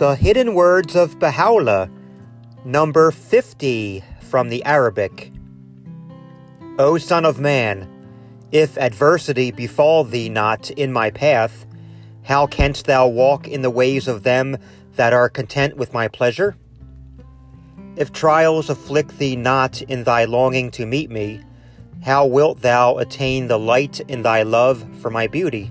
The Hidden Words of Baha'u'llah, number 50 from the Arabic. O Son of Man, if adversity befall thee not in my path, how canst thou walk in the ways of them that are content with my pleasure? If trials afflict thee not in thy longing to meet me, how wilt thou attain the light in thy love for my beauty?